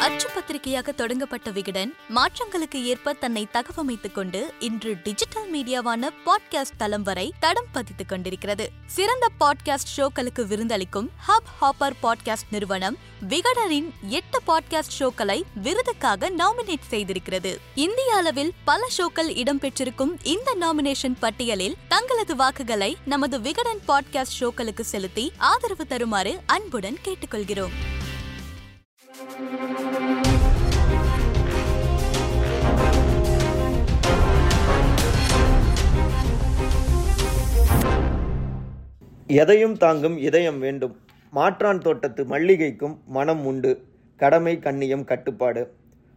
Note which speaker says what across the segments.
Speaker 1: அச்சு பத்திரிகையாக தொடங்கப்பட்ட விகடன் மாற்றங்களுக்கு ஏற்ப தன்னை தகவமைத்துக் கொண்டு இன்று டிஜிட்டல் மீடியாவான பாட்காஸ்ட் தளம் வரை தடம் பதித்துக் கொண்டிருக்கிறது. சிறந்த பாட்காஸ்ட் ஷோக்களுக்கு விருந்தளிக்கும் ஹப் ஹாப்பர் பாட்காஸ்ட் நிறுவனம் விகடனின் எட்டு பாட்காஸ்ட் ஷோக்களை விருதுக்காக நாமினேட் செய்திருக்கிறது. இந்திய அளவில் பல ஷோக்கள் இடம்பெற்றிருக்கும் இந்த நாமினேஷன் பட்டியலில் தங்களது வாக்குகளை நமது விகடன் பாட்காஸ்ட் ஷோக்களுக்கு செலுத்தி ஆதரவு தருமாறு அன்புடன் கேட்டுக்கொள்கிறோம்.
Speaker 2: எதையும் தாங்கும் இதயம் வேண்டும். மாற்றான் தோட்டத்து மல்லிகைக்கும் மனம் உண்டு. கடமை கண்ணியம் கட்டுப்பாடு.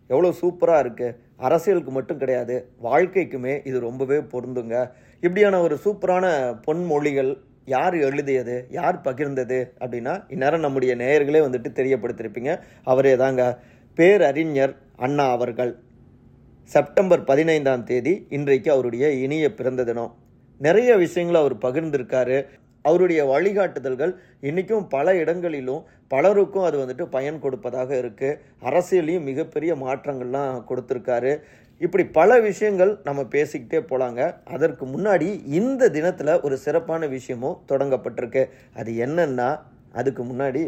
Speaker 2: எவ்வளோ சூப்பராக இருக்குது அரசியலுக்கு மட்டும் கிடையாது. வாழ்க்கைக்குமே இது ரொம்பவே பொருந்துங்க. இப்படியான ஒரு சூப்பரான பொன்மொழிகள் யார் எழுதியது யார் பகிர்ந்தது அப்படின்னா இந்நேரம் நம்முடைய நேயர்களே வந்துட்டு தெரியப்படுத்தியிருப்பீங்க அவரே தாங்க. பேரறிஞர் அண்ணா அவர்கள். செப்டம்பர் பதினைந்தாம் தேதி இன்றைக்கு அவருடைய இனிய பிறந்த தினம். நிறைய விஷயங்களை அவர் பகிர்ந்திருக்காரு. அவருடைய வழிகாட்டுதல்கள் இன்றைக்கும் பல இடங்களிலும் பலருக்கும் அது வந்துட்டு பயன் கொடுப்பதாக இருக்குது அரசியலையும் மிகப்பெரிய மாற்றங்கள்லாம் கொடுத்துருக்காரு. இப்படி பல விஷயங்கள் நம்ம பேசிக்கிட்டே போகலாங்க அதற்கு முன்னாடி இந்த தினத்தில் ஒரு சிறப்பான விஷயமும் தொடங்கப்பட்டிருக்கு. அது என்னன்னா அதுக்கு முன்னாடி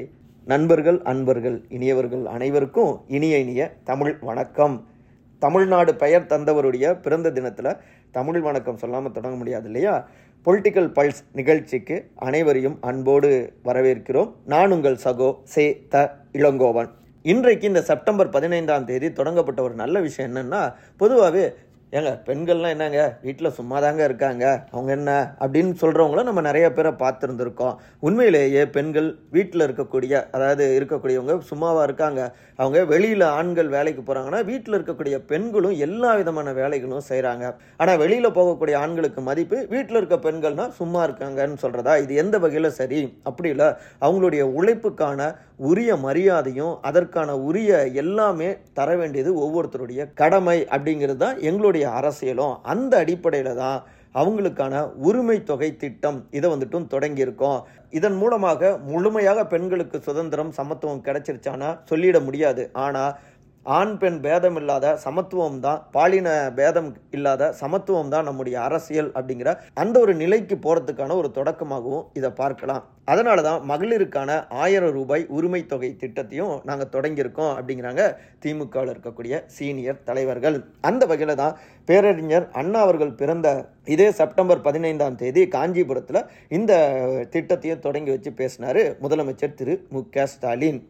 Speaker 2: நண்பர்கள் அன்பர்கள் இனியவர்கள் அனைவருக்கும் இனிய இனிய தமிழ் வணக்கம். தமிழ்நாடு பெயர் தந்தவருடைய பிறந்த தினத்தில் தமிழ் வணக்கம் சொல்லாமல் தொடங்க முடியாது இல்லையா? பொலிட்டிக்கல் பல்ஸ் நிகழ்ச்சிக்கு அனைவரையும் அன்போடு வரவேற்கிறோம். நான் உங்கள் சகோ சே த இளங்கோவன். இன்றைக்கு இந்த செப்டம்பர் பதினைந்தாம் தேதி தொடங்கப்பட்ட ஒரு நல்ல விஷயம் என்னென்னா பொதுவாகவே ஏங்க பெண்கள்லாம் என்னங்க வீட்டில் சும்மா தாங்க இருக்காங்க. அவங்க என்ன அப்படின்னு சொல்கிறவங்கள நம்ம நிறைய பேரை பார்த்துருந்துருக்கோம். உண்மையிலேயே பெண்கள் வீட்டில் இருக்கக்கூடிய அதாவது இருக்கக்கூடியவங்க சும்மாவாக இருக்காங்க. அவங்க வெளியில் ஆண்கள் வேலைக்கு போகிறாங்கன்னா வீட்டில் இருக்கக்கூடிய பெண்களும் எல்லா விதமான வேலைகளும் செய்கிறாங்க ஆனால் வெளியில் போகக்கூடிய ஆண்களுக்கு மதிப்பு வீட்டில் இருக்க பெண்கள்னா சும்மா இருக்காங்கன்னு சொல்கிறதா இது எந்த வகையில் சரி? அப்படி இல்லை. அவங்களுடைய உழைப்புக்கான உரிய மரியாதையும் அதற்கான உரிய எல்லாமே தர வேண்டியது ஒவ்வொருத்தருடைய கடமை அப்படிங்கிறது தான் எங்களுடைய அரசியலும். அந்த அடிப்படையில் தான் அவங்களுக்கான உரிமை தொகை திட்டம் இதை வந்துட்டும் தொடங்கியிருக்கோம். இதன் மூலமாக முழுமையாக பெண்களுக்கு சுதந்திரம் சமத்துவம் கிடைச்சிருச்சானா சொல்லிட முடியாது. ஆனால் ஆண் பெண் பேதம் இல்லாத சமத்துவம் தான் பாலின பேதம் இல்லாத சமத்துவம் தான் நம்முடைய அரசியல் அப்படிங்கிற அந்த ஒரு நிலைக்கு போகிறதுக்கான ஒரு தொடக்கமாகவும் இதை பார்க்கலாம். அதனால தான் மகளிருக்கான ஆயிரம் ரூபாய் உரிமை தொகை திட்டத்தையும் நாங்கள் தொடங்கியிருக்கோம் அப்படிங்கிறாங்க திமுகவில் இருக்கக்கூடிய சீனியர் தலைவர்கள். அந்த வகையில் தான் பேரறிஞர் அண்ணா அவர்கள் பிறந்த இதே செப்டம்பர் பதினைந்தாம் தேதி காஞ்சிபுரத்தில் இந்த திட்டத்தையும் தொடங்கி வச்சு பேசினார் முதலமைச்சர் திரு மு க ஸ்டாலின்.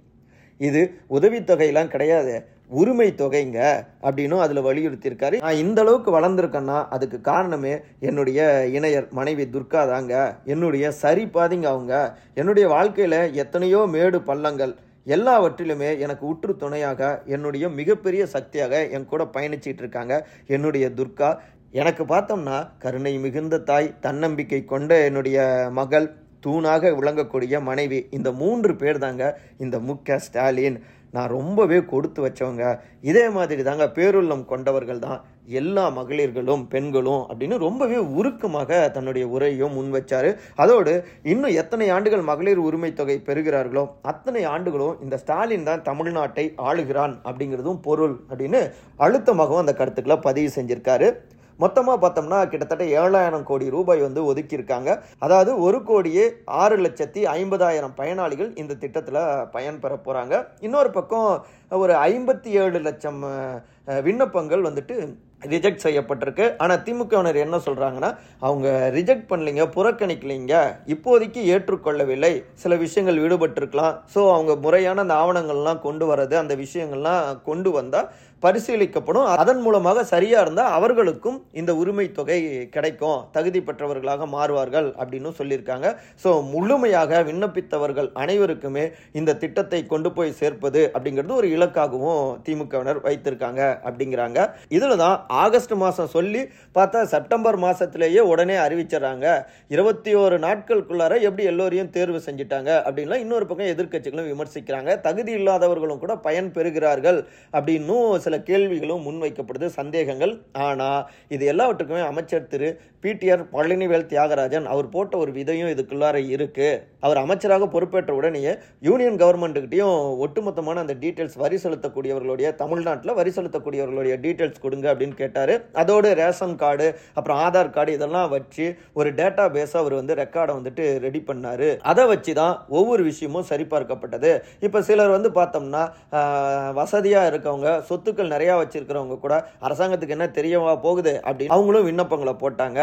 Speaker 2: இது உதவித்தொகையெல்லாம் கிடையாது. உரிமை தொகைங்க அப்படின்னும் அதில் வலியுறுத்தியிருக்காரு. நான் இந்த அளவுக்கு வளர்ந்துருக்கேன்னா அதுக்கு காரணமே என்னுடைய இணையர் மனைவி துர்கா தாங்க. என்னுடைய சரி பாதிங்க அவங்க. என்னுடைய வாழ்க்கையில் எத்தனையோ மேடு பள்ளங்கள் எல்லாவற்றிலுமே எனக்கு உற்று துணையாக என்னுடைய மிகப்பெரிய சக்தியாக என் கூட பயணிச்சிட்டு இருக்காங்க என்னுடைய துர்கா. எனக்கு பார்த்தோம்னா கருணை மிகுந்த தாய் தன்னம்பிக்கை கொண்ட என்னுடைய மகள் தூணாக விளங்கக்கூடிய மனைவி இந்த மூன்று பேர் தாங்க இந்த முக ஸ்டாலின். நான் ரொம்பவே கொடுத்து வச்சவங்க. இதே மாதிரி தாங்க பேருள்ளம் கொண்டவர்கள் தான் எல்லா மகளிர்களும் பெண்களும் அப்படின்னு ரொம்பவே உருக்கமாக தன்னுடைய உரையும் முன்வச்சார் அதோடு இன்னும் எத்தனை ஆண்டுகள் மகளிர் உரிமை தொகை பெறுகிறார்களோ அத்தனை ஆண்டுகளும் இந்த ஸ்டாலின் தான் தமிழ்நாட்டை ஆளுகிறான் அப்படிங்கிறதும் பொருள் அப்படின்னு அழுத்தமாகவும் அந்த கருத்துக்களை பதிவு செஞ்சிருக்காரு. மொத்தமாக பார்த்தோம்னா கிட்டத்தட்ட ஏழாயிரம் கோடி ரூபாய் வந்து ஒதுக்கியிருக்காங்க. அதாவது ஒரு கோடியே ஆறு லட்சத்தி ஐம்பதாயிரம் பயனாளிகள் இந்த திட்டத்தில் பயன்பெற போகிறாங்க இன்னொரு பக்கம் ஒரு ஐம்பத்தி ஏழு லட்சம் விண்ணப்பங்கள் வந்துட்டு ரிஜெக்ட் செய்யப்பட்டிருக்கு. ஆனால் திமுகவினர் என்ன சொல்கிறாங்கன்னா அவங்க ரிஜெக்ட் பண்ணலிங்க புறக்கணிக்கலைங்க. இப்போதைக்கு ஏற்றுக்கொள்ளவில்லை. சில விஷயங்கள் ஈடுபட்டிருக்கலாம். ஸோ அவங்க முறையான அந்த ஆவணங்கள்லாம் கொண்டு வரது அந்த விஷயங்கள்லாம் கொண்டு வந்தால் பரிசீலிக்கப்படும். அதன் மூலமாக சரியாக இருந்தால் அவர்களுக்கும் இந்த உரிமை தொகை கிடைக்கும். தகுதி பெற்றவர்களாக மாறுவார்கள் அப்படின்னு சொல்லியிருக்காங்க. ஸோ முழுமையாக விண்ணப்பித்தவர்கள் அனைவருக்குமே இந்த திட்டத்தை கொண்டு போய் சேர்ப்பது அப்படிங்கிறது ஒரு இலக்காகவும் திமுகவினர் வைத்திருக்காங்க அப்படிங்கிறாங்க. இதில் தான் ஆகஸ்ட் மாதம் சொல்லி பார்த்தா செப்டம்பர் மாதத்திலேயே உடனே அறிவிச்சிடறாங்க. இருபத்தி ஒரு நாட்களுக்குள்ளார எப்படி எல்லோரையும் தேர்வு செஞ்சுட்டாங்க அப்படின்லாம் இன்னொரு பக்கம் எதிர்க்கட்சிகளும் விமர்சிக்கிறாங்க. தகுதி இல்லாதவர்களும் கூட பயன் பெறுகிறார்கள் அப்படின்னும் சில கேள்விகளும் முன்வைக்கப்படுது சந்தேகங்கள். ஆனால் இது எல்லாவற்றுக்குமே அமைச்சர் திரு. பிடிஆர் பழனிவேல் தியாகராஜன் அவர் போட்ட ஒரு விதையும் இதுக்குள்ளார இருக்கு. அவர் அமைச்சராக பொறுப்பேற்ற உடனேயே யூனியன் கவர்மெண்ட்டுக்கிட்டையும் ஒட்டுமொத்தமான அந்த டீட்டெயில்ஸ் வரி செலுத்தக்கூடியவர்களுடைய தமிழ்நாட்டில் வரி செலுத்தக்கூடியவர்களுடைய டீட்டெயில்ஸ் கொடுங்க அப்படின்னு கேட்டார். அதோடு ரேஷன் கார்டு அப்புறம் ஆதார் கார்டு இதெல்லாம் வச்சு ஒரு டேட்டா பேஸாக அவர் வந்து ரெக்கார்டை வந்துட்டு ரெடி பண்ணார். அதை வச்சு தான் ஒவ்வொரு விஷயமும் சரிபார்க்கப்பட்டது. இப்போ சிலர் வந்து பார்த்தோம்னா வசதியாக இருக்கவங்க சொத்துக்கள் நிறையா வச்சிருக்கிறவங்க கூட அரசாங்கத்துக்கு என்ன தெரியவா போகுது அப்படின்னு அவங்களும் விண்ணப்பங்களை போட்டாங்க.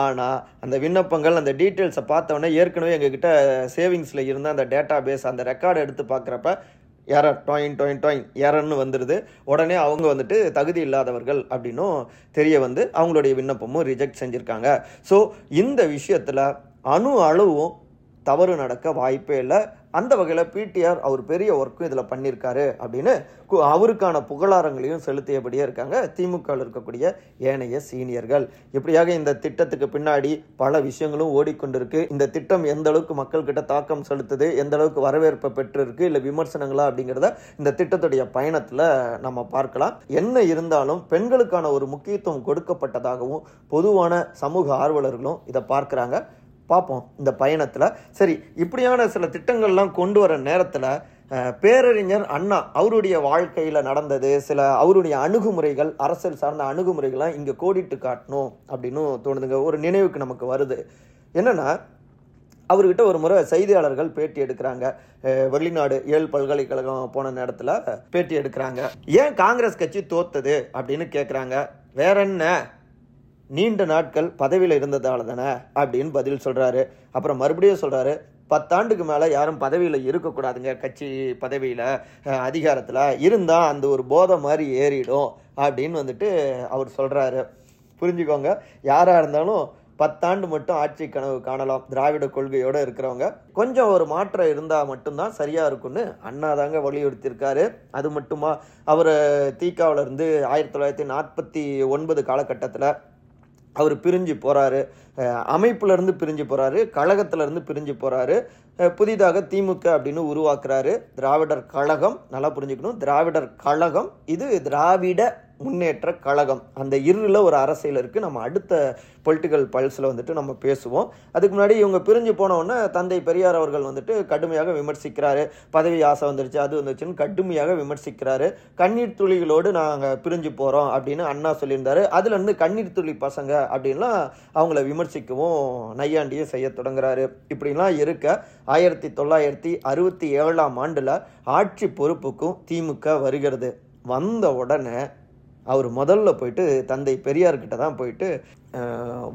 Speaker 2: ஆனால் அந்த விண்ணப்பங்கள் அந்த டீட்டெயில்ஸை பார்த்தோன்னே ஏற்கனவே எங்ககிட்ட சேவிங்ஸில் இருந்த அந்த டேட்டா பேஸ் அந்த ரெக்கார்டை எடுத்து பார்க்குறப்ப எரர் டொயின் டொயின் டொயின் எரர்னு வந்துடுது உடனே அவங்க வந்துட்டு தகுதி இல்லாதவர்கள் அப்படின்னும் தெரிய வந்து அவங்களுடைய விண்ணப்பமும் ரிஜெக்ட் செஞ்சுருக்காங்க. ஸோ இந்த விஷயத்தில் அணு அளவும் தவறு நடக்க வாய்ப்பே இல்லை. அந்த வகையில் பிடிஆர் அவர் பெரிய ஒர்க்கும் இதில் பண்ணியிருக்காரு அப்படின்னு கு- அவருக்கான புகழாரங்களையும் செலுத்தியபடியே இருக்காங்க. திமுகவில் இருக்கக்கூடிய ஏனைய சீனியர்கள். இப்படியாக இந்த திட்டத்துக்கு பின்னாடி பல விஷயங்களும் ஓடிக்கொண்டிருக்கு. இந்த திட்டம் எந்த அளவுக்கு மக்கள்கிட்ட தாக்கம் செலுத்துது எந்த அளவுக்கு வரவேற்பை பெற்றிருக்கு இல்லை விமர்சனங்களா அப்படிங்கிறத இந்த திட்டத்துடைய பயணத்தில் நம்ம பார்க்கலாம். என்ன இருந்தாலும் பெண்களுக்கான ஒரு முக்கியத்துவம் கொடுக்கப்பட்டதாகவும் பொதுவான சமூக ஆர்வலர்களும் இதை பார்க்குறாங்க. பார்ப்போம் இந்த பயணத்தில். சரி இப்படியான சில திட்டங்கள்லாம் கொண்டு வர நேரத்தில் பேரறிஞர் அண்ணா அவருடைய வாழ்க்கையில் நடந்தது சில அவருடைய அணுகுமுறைகள் அரசியல் சார்ந்த அணுகுமுறைகள்லாம் இங்கே கோடிட்டு காட்டணும் அப்படின்னு தோணுதுங்க. ஒரு நினைவுக்கு நமக்கு வருது. என்னென்னா அவர்கிட்ட ஒரு முறை செய்தியாளர்கள் பேட்டி எடுக்கிறாங்க. வெளிநாடு ஏழு பல்கலைக்கழகம் போன நேரத்தில் பேட்டி எடுக்கிறாங்க. ஏன் காங்கிரஸ் கட்சி தோத்தது அப்படின்னு கேட்குறாங்க வேற என்ன? நீண்ட நாட்கள் பதவியில் இருந்ததால தானே அப்படின்னு பதில் சொல்கிறாரு அப்புறம் மறுபடியும் சொல்கிறாரு பத்தாண்டுக்கு மேலே யாரும் பதவியில் இருக்கக்கூடாதுங்க கட்சி பதவியில் அதிகாரத்தில் இருந்தால் அந்த ஒரு போதை மாதிரி ஏறிடும் அப்படின்னு வந்துட்டு அவர் சொல்கிறாரு புரிஞ்சுக்கோங்க யாராக இருந்தாலும் பத்தாண்டு மட்டும் ஆட்சி கனவு காணலாம். திராவிட கொள்கையோடு இருக்கிறவங்க கொஞ்சம் ஒரு மாற்றம் இருந்தால் மட்டும்தான் சரியாக இருக்கும்னு அண்ணா தாங்க வலியுறுத்தியிருக்காரு. அது மட்டுமா அவர் தீக்காவிலேருந்து ஆயிரத்தி தொள்ளாயிரத்தி நாற்பத்தி ஒன்பது காலகட்டத்தில் அவர் பிரிஞ்சு போகிறாரு அமைப்புலேருந்து பிரிஞ்சு போகிறாரு கழகத்திலேருந்து பிரிஞ்சு போகிறாரு புதிதாக திமுக அப்படின்னு உருவாக்குறாரு. திராவிடர் கழகம் நல்லா புரிஞ்சுக்கணும். திராவிடர் கழகம் இது திராவிட முன்னேற்ற கழகம். அந்த இருளில் ஒரு அரசியல் இருக்குது நம்ம அடுத்த பொலிட்டிக்கல் பல்ஸில் வந்துட்டு நம்ம பேசுவோம். அதுக்கு முன்னாடி இவங்க பிரிஞ்சு போனவுடனே தந்தை பெரியார் அவர்கள் வந்துட்டு கடுமையாக விமர்சிக்கிறாரு. பதவி ஆசை வந்துருச்சு அது வந்துருச்சுன்னு கடுமையாக விமர்சிக்கிறாரு. கண்ணீர் துளிகளோடு நாங்கள் பிரிஞ்சு போகிறோம் அப்படின்னு அண்ணா சொல்லியிருந்தாரு. அதுலேருந்து கண்ணீர் துளி பசங்க அப்படின்லாம் அவங்கள விமர்சிக்கவும் நையாண்டியும் செய்ய தொடங்குறாரு. இப்படிலாம் இருக்க ஆயிரத்தி தொள்ளாயிரத்தி அறுபத்தி ஏழாம் ஆண்டில் ஆட்சி பொறுப்புக்கும் திமுக வருகிறது. வந்த உடனே அவர் முதல்ல போயிட்டு தந்தை பெரியார்கிட்ட தான் போயிட்டு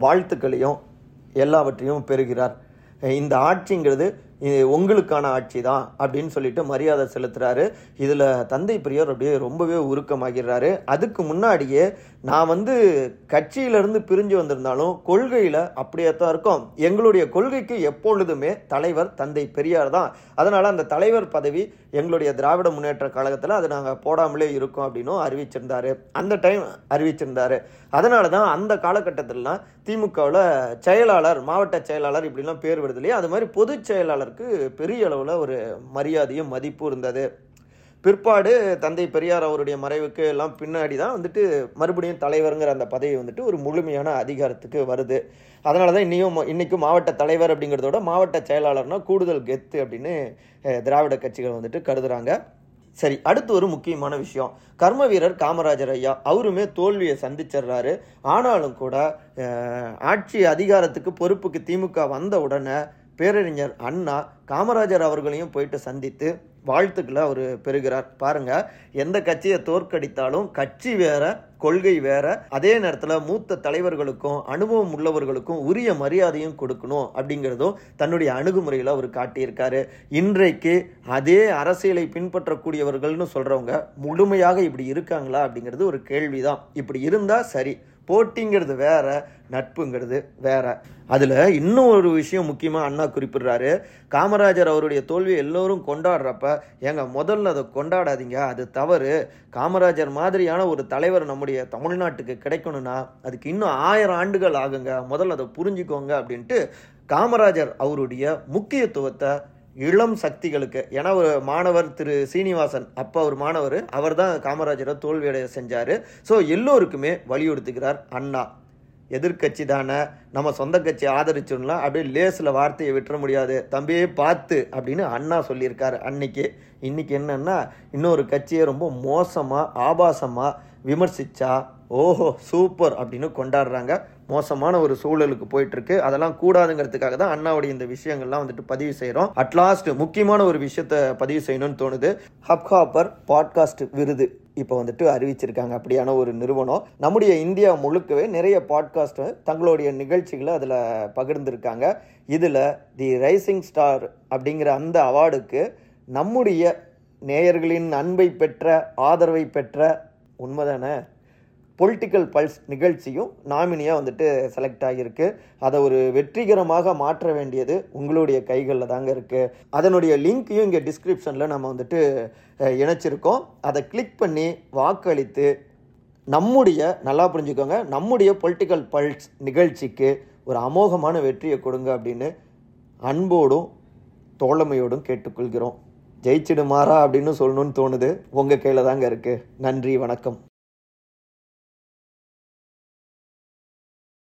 Speaker 2: வாழ்த்துக்களையும் எல்லாவற்றையும் பெறுகிறார். இந்த ஆட்சிங்கிறது உங்களுக்கான ஆட்சி தான் அப்படின்னு சொல்லிட்டு மரியாதை செலுத்துகிறாரு இதில் தந்தை பெரியார் அப்படியே ரொம்பவே உருக்கமாகிறாரு அதுக்கு முன்னாடியே நான் வந்து கட்சியிலிருந்து பிரிஞ்சு வந்திருந்தாலும் கொள்கையில் அப்படியே தான் இருக்கும். எங்களுடைய கொள்கைக்கு எப்பொழுதுமே தலைவர் தந்தை பெரியார் தான். அதனால் அந்த தலைவர் பதவி எங்களுடைய திராவிட முன்னேற்ற கழகத்தில் அது நாங்கள் போடாமலே இருக்கோம் அப்படின்னும் அறிவிச்சிருந்தாரு. அந்த டைம் அறிவிச்சிருந்தாரு. அதனால தான் அந்த காலகட்டத்திலலாம் திமுகவில் செயலாளர் மாவட்ட செயலாளர் இப்படிலாம் பேர் வருது இல்லையா? அது மாதிரி பொதுச் செயலாளருக்கு பெரிய அளவில் ஒரு மரியாதையும் மதிப்பும் இருந்தது. பிற்பாடு தந்தை பெரியார் அவருடைய மறைவுக்கு எல்லாம் பின்னாடி தான் வந்துட்டு மறுபடியும் தலைவருங்கிற அந்த பதவி வந்துட்டு ஒரு முழுமையான அதிகாரத்துக்கு வருது. அதனால தான் இன்னையும் இன்னைக்கும் மாவட்ட தலைவர் அப்படிங்கிறதோட மாவட்ட செயலாளர்னா கூடுதல் கெத்து அப்படின்னு திராவிட கட்சிகள் வந்துட்டு கருதுகிறாங்க சரி அடுத்து ஒரு முக்கியமான விஷயம். கர்ம வீரர் காமராஜர் ஐயா அவருமே தோல்வியை சந்திச்சிடுறாரு. ஆனாலும் கூட ஆட்சி அதிகாரத்துக்கு பொறுப்புக்கு திமுக வந்த உடனே பேரறிஞர் அண்ணா காமராஜர் அவர்களையும் போயிட்டு சந்தித்து வாழ்த்துக்களை அவர் பெறுகிறார். பாருங்க எந்த கட்சியை தோற்கடித்தாலும் கட்சி வேற கொள்கை வேற அதே நேரத்தில் மூத்த தலைவர்களுக்கும் அனுபவம் உள்ளவர்களுக்கும் உரிய மரியாதையும் கொடுக்கணும் அப்படிங்கிறதும் தன்னுடைய அணுகுமுறையில் அவர் காட்டியிருக்காரு. இன்றைக்கு அதே அரசியலை பின்பற்றக்கூடியவர்கள்னு சொல்கிறவங்க முழுமையாக இப்படி இருக்காங்களா அப்படிங்கிறது ஒரு கேள்விதான். இப்படி இருந்தால் சரி. போட்டிங்கிறது வேற நட்புங்கிறது வேற. அதில் இன்னும் ஒரு விஷயம் முக்கியமாக அண்ணா குறிப்பிடுறாரு. காமராஜர் அவருடைய தோல்வியை எல்லோரும் கொண்டாடுறப்ப ஏங்க முதல்ல அதை கொண்டாடாதீங்க அது தவறு. காமராஜர் மாதிரியான ஒரு தலைவர் நம்முடைய தமிழ்நாட்டுக்கு கிடைக்கணும்னா அதுக்கு இன்னும் ஆயிரம் ஆண்டுகள் ஆகுங்க முதல்ல அதை புரிஞ்சுக்கோங்க அப்படின்ட்டு காமராஜர் அவருடைய முக்கியத்துவத்தை இளம் சக்திகளுக்கு ஏன்னா ஒரு மாணவர் திரு சீனிவாசன் அப்போ ஒரு மாணவர் அவர் தான் காமராஜரை தோல்வியடைய செஞ்சார். ஸோ எல்லோருக்குமே வலியுறுத்துகிறார் அண்ணா. எதிர்கட்சி தானே நம்ம சொந்த கட்சி ஆதரிச்சோம்னா அப்படியே லேஸில் வார்த்தையை விட்டுற முடியாது. தம்பியே பார்த்து அப்படின்னு அண்ணா சொல்லியிருக்காரு அன்னைக்கு. இன்னைக்கு என்னன்னா இன்னொரு கட்சியை ரொம்ப மோசமாக ஆபாசமாக விமர்சித்தா ஓஹோ சூப்பர் அப்படின்னு கொண்டாடுறாங்க. மோசமான ஒரு சூழலுக்கு போயிட்டு இருக்கு அதெல்லாம் கூடாதுங்கிறதுக்காக தான் அண்ணாவுடைய இந்த விஷயங்கள்லாம் வந்துட்டு பதிவு செய்கிறோம் அட்லாஸ்ட் முக்கியமான ஒரு விஷயத்த பதிவு செய்யணும்னு தோணுது. ஹப்ஹாப்பர் பாட்காஸ்ட் விருது இப்போ வந்துட்டு அறிவிச்சிருக்காங்க. அப்படியான ஒரு நிறுவனம். நம்முடைய இந்தியா முழுக்கவே நிறைய பாட்காஸ்ட் தங்களுடைய நிகழ்ச்சிகளை அதில் பகிர்ந்திருக்காங்க. இதில் தி ரைசிங் ஸ்டார் அப்படிங்கிற அந்த அவார்டுக்கு நம்முடைய நேயர்களின் அன்பை பெற்ற ஆதரவை பெற்ற உண்மைதானே? பொலிட்டிக்கல் பல்ஸ் நிகழ்ச்சியும் நாமினியாக வந்துட்டு செலக்ட் ஆகியிருக்கு. அதை ஒரு வெற்றிகரமாக மாற்ற வேண்டியது உங்களுடைய கைகளில் தாங்க இருக்குது அதனுடைய லிங்க்கையும் இங்கே டிஸ்கிரிப்ஷனில் நம்ம வந்துட்டு இணைச்சிருக்கோம். அதை கிளிக் பண்ணி வாக்களித்து நம்முடைய நல்லா புரிஞ்சுக்கோங்க நம்முடைய பொலிட்டிக்கல் பல்ஸ் நிகழ்ச்சிக்கு ஒரு அமோகமான வெற்றியை கொடுங்க அப்படின்னு அன்போடும் தோழமையோடும் கேட்டுக்கொள்கிறோம். ஜெயிச்சிடுமாறா அப்படின்னு சொல்லணும்னு தோணுது. உங்கள் கையில் தாங்க இருக்குது நன்றி வணக்கம்.